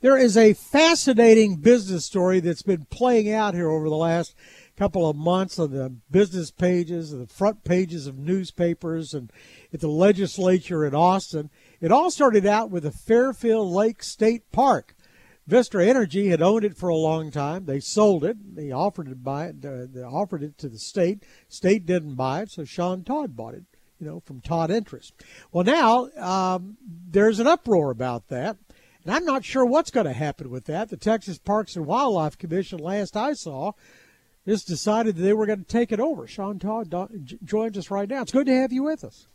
There is a fascinating business story that's been playing out here over the last couple of months on the business pages, the front pages of newspapers, and at the legislature in Austin. It all started out with the Fairfield Lake State Park. Vistra Energy had owned it for a long time. They sold it. They offered it buy it. Uh, they offered it to the state. State didn't buy it, so Shawn Todd bought it. You know, from Todd Interest. Well, now um, there's an uproar about that, and I'm not sure what's going to happen with that. The Texas Parks and Wildlife Commission, last I saw, just decided that they were going to take it over. Shawn Todd joins us right now. It's good to have you with us.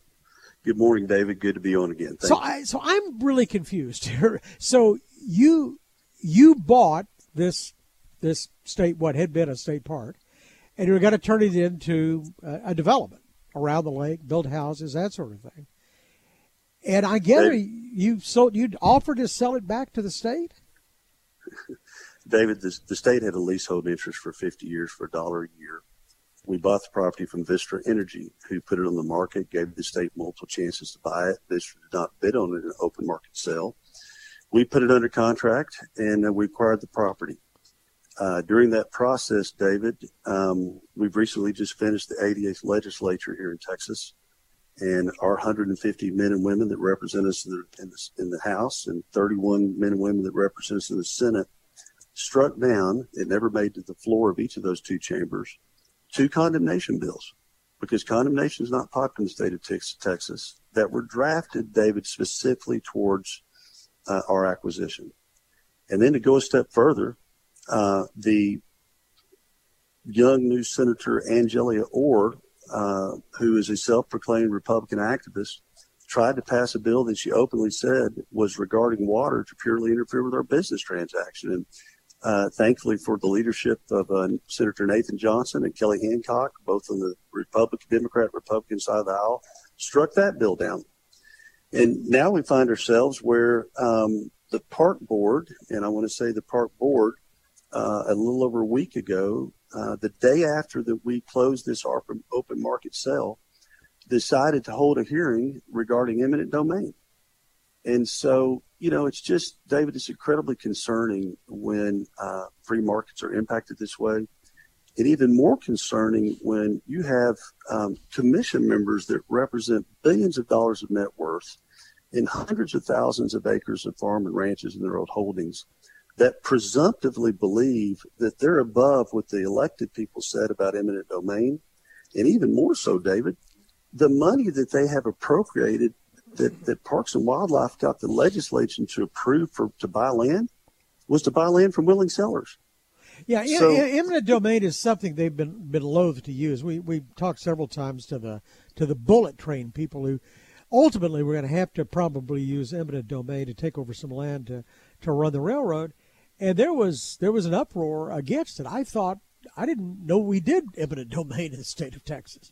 Good morning, David. Good to be on again. So, I, so I'm really confused here. So you you bought this this state what had been a state park, and you were going to turn it into a, a development around the lake, build houses, that sort of thing. And I gather you sold you offered to sell it back to the state. David, the, the state had a leasehold interest for 50 years for a dollar a year. We bought the property from Vistra Energy, who put it on the market, gave the state multiple chances to buy it. Vistra did not bid on it in an open market sale. We put it under contract and we acquired the property. Uh, during that process, David, um, we've recently just finished the 88th legislature here in Texas, and our 150 men and women that represent us in the, in the, in the House and 31 men and women that represent us in the Senate struck down, it never made to the floor of each of those two chambers, two condemnation bills, because condemnation is not popular in the state of Texas, that were drafted, David, specifically towards uh, our acquisition. And then to go a step further, uh, the young new Senator Angelia Orr, uh, who is a self-proclaimed Republican activist, tried to pass a bill that she openly said was regarding water to purely interfere with our business transaction. And uh, thankfully for the leadership of uh, Senator Nathan Johnson and Kelly Hancock, both on the Republican, Democrat, Republican side of the aisle, struck that bill down. And now we find ourselves where um, the park board, and I want to say the park board, uh, a little over a week ago, uh, the day after that we closed this open market sale, decided to hold a hearing regarding eminent domain. And so, you know, it's just, David, it's incredibly concerning when uh, free markets are impacted this way. And even more concerning when you have um, commission members that represent billions of dollars of net worth in hundreds of thousands of acres of farm and ranches in their old holdings that presumptively believe that they're above what the elected people said about eminent domain. And even more so, David, the money that they have appropriated that, that Parks and Wildlife got the legislation to approve for to buy land was to buy land from willing sellers. Yeah, so, eminent domain is something they've been been loath to use. We we talked several times to the to the bullet train people who ultimately we're going to have to probably use eminent domain to take over some land to, to run the railroad. And there was there was an uproar against it. I thought I didn't know we did eminent domain in the state of Texas.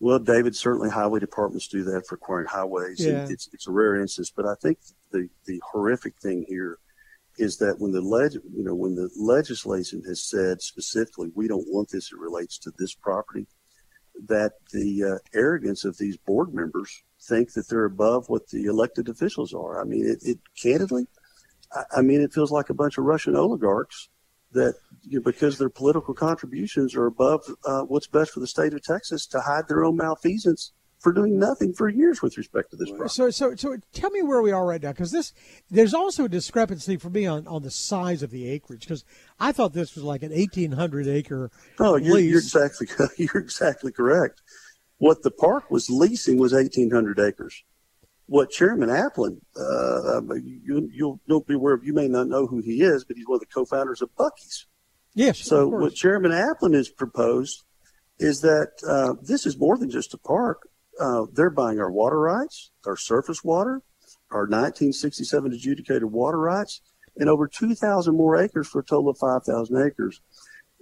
Well, David, certainly highway departments do that for acquiring highways. Yeah. It's, it's a rare instance, but I think the, the horrific thing here is that when the leg, you know, when the legislation has said specifically, we don't want this, it relates to this property, that the uh, arrogance of these board members think that they're above what the elected officials are. I mean, it, it candidly, I, I, mean, it feels like a bunch of Russian oligarchs that you know, because their political contributions are above uh, what's best for the state of Texas to hide their own malfeasance for doing nothing for years with respect to this problem. So, so, so tell me where we are right now, because this there's also a discrepancy for me on, on the size of the acreage, because I thought this was like an 1,800 acre. Oh, you're, you're exactly you're exactly correct. What the park was leasing was 1,800 acres. What Chairman Aplin, uh, you, you'll, you'll be aware of, you may not know who he is, but he's one of the co-founders of Buc-ee's. Yes. So what Chairman Aplin has proposed is that uh, this is more than just a park uh, they're buying our water rights, our surface water, our 1967 adjudicated water rights, and over 2,000 more acres for a total of 5,000 acres.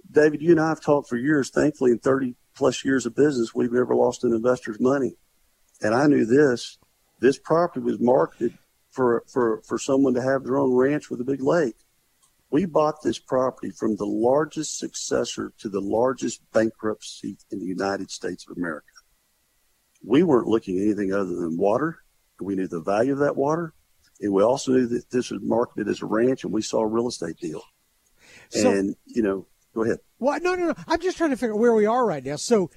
David, you and I have talked for years. Thankfully, in 30 plus years of business, we've never lost an investor's money. And I knew this. This property was marketed for, for, for someone to have their own ranch with a big lake. We bought this property from the largest successor to the largest bankruptcy in the United States of America we weren't looking at anything other than water. We knew the value of that water. And we also knew that this was marketed as a ranch, and we saw a real estate deal. So- and you know, go ahead. Well, no, no, no. I'm just trying to figure out where we are right now. So,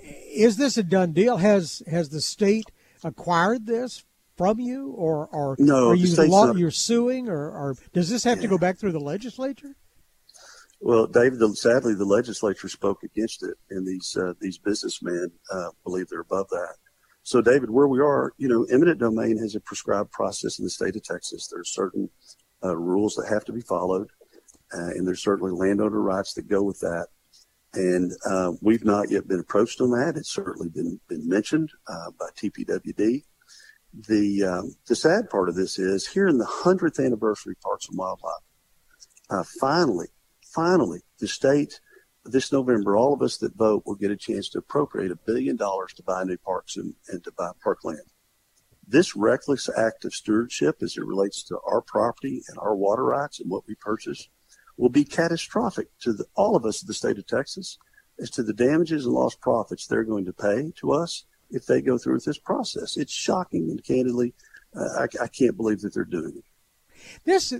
is this a done deal? Has has the state acquired this from you, or or No, are you law, you're suing, or, or does this have to go back through the legislature? Well, David, the, sadly, the legislature spoke against it, and these uh, these businessmen uh, believe they're above that. So, David, where we are, you know, eminent domain has a prescribed process in the state of Texas. There are certain uh, rules that have to be followed, uh, and there's certainly landowner rights that go with that. And uh, we've not yet been approached on that. It's certainly been been mentioned uh, by TPWD. The um, the sad part of this is here in the hundredth anniversary Parks and Wildlife. Uh, finally, finally, the state this November, all of us that vote will get a chance to appropriate a billion dollars to buy new parks and, and to buy parkland. This reckless act of stewardship, as it relates to our property and our water rights and what we purchase, will be catastrophic to the, all of us in the state of Texas as to the damages and lost profits they're going to pay to us if they go through with this process. It's shocking and candidly, uh, I, I can't believe that they're doing it. This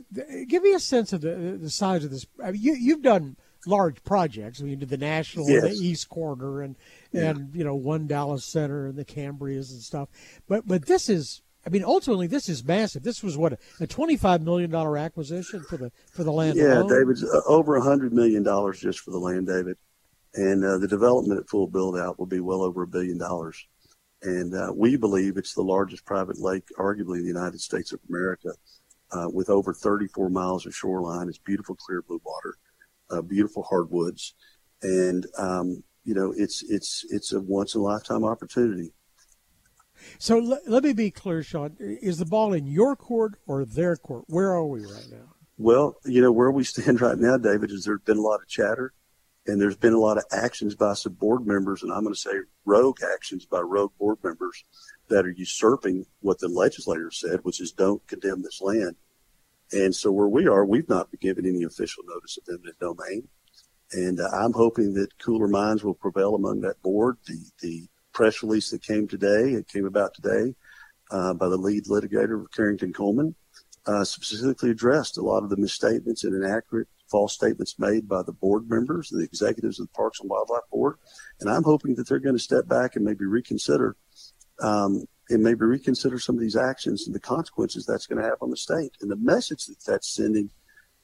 give me a sense of the the size of this. I mean, you you've done large projects. I mean, you did the National and Yes. the East Corner, and Yeah. and you know one Dallas Center and the Cambrias and stuff. But but this is. I mean, ultimately, this is massive. This was what a twenty-five million dollar acquisition for the for the land. Yeah, alone? David's uh, over a hundred million dollars just for the land, David, and uh, the development at full build out will be well over a billion dollars. And uh, we believe it's the largest private lake, arguably in the United States of America, uh, with over 34 miles of shoreline. It's beautiful, clear blue water, uh, beautiful hardwoods, and um, you know it's it's it's a once in a lifetime opportunity. So let, let me be clear, Shawn. Is the ball in your court or their court? Where are we right now? Well, you know, where we stand right now, David, is there's been a lot of chatter and there's been a lot of actions by some board members, and I'm going to say rogue actions by rogue board members that are usurping what the legislator said, which is don't condemn this land. And so where we are, we've not been given any official notice of eminent domain. And uh, I'm hoping that cooler minds will prevail among that board. The, the press release that came today, it came about today uh, by the lead litigator, Carrington Coleman, uh, specifically addressed a lot of the misstatements and inaccurate false statements made by the board members and the executives of the Parks and Wildlife Board. And I'm hoping that they're going to step back and maybe reconsider um, and maybe reconsider some of these actions and the consequences that's going to have on the state and the message that that's sending,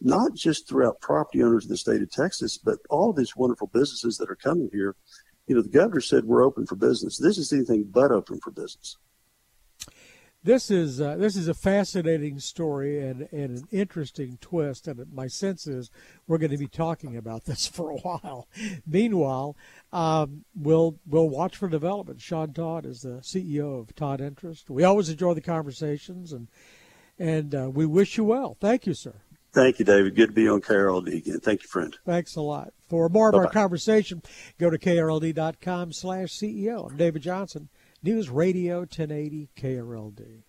not just throughout property owners in the state of Texas, but all these wonderful businesses that are coming here. You know, the governor said we're open for business. This is anything but open for business. This is uh, this is a fascinating story and, and an interesting twist, and my sense is we're going to be talking about this for a while. Meanwhile, um, we'll we'll watch for development. Shawn Todd is the CEO of Todd Interest. We always enjoy the conversations, and and uh, we wish you well. Thank you, sir. Thank you, David. Good to be on KRLD again. Thank you, friend. Thanks a lot. For more of our Bye-bye. conversation, go to krld.com slash CEO. I'm David Johnson, News Radio 1080 KRLD.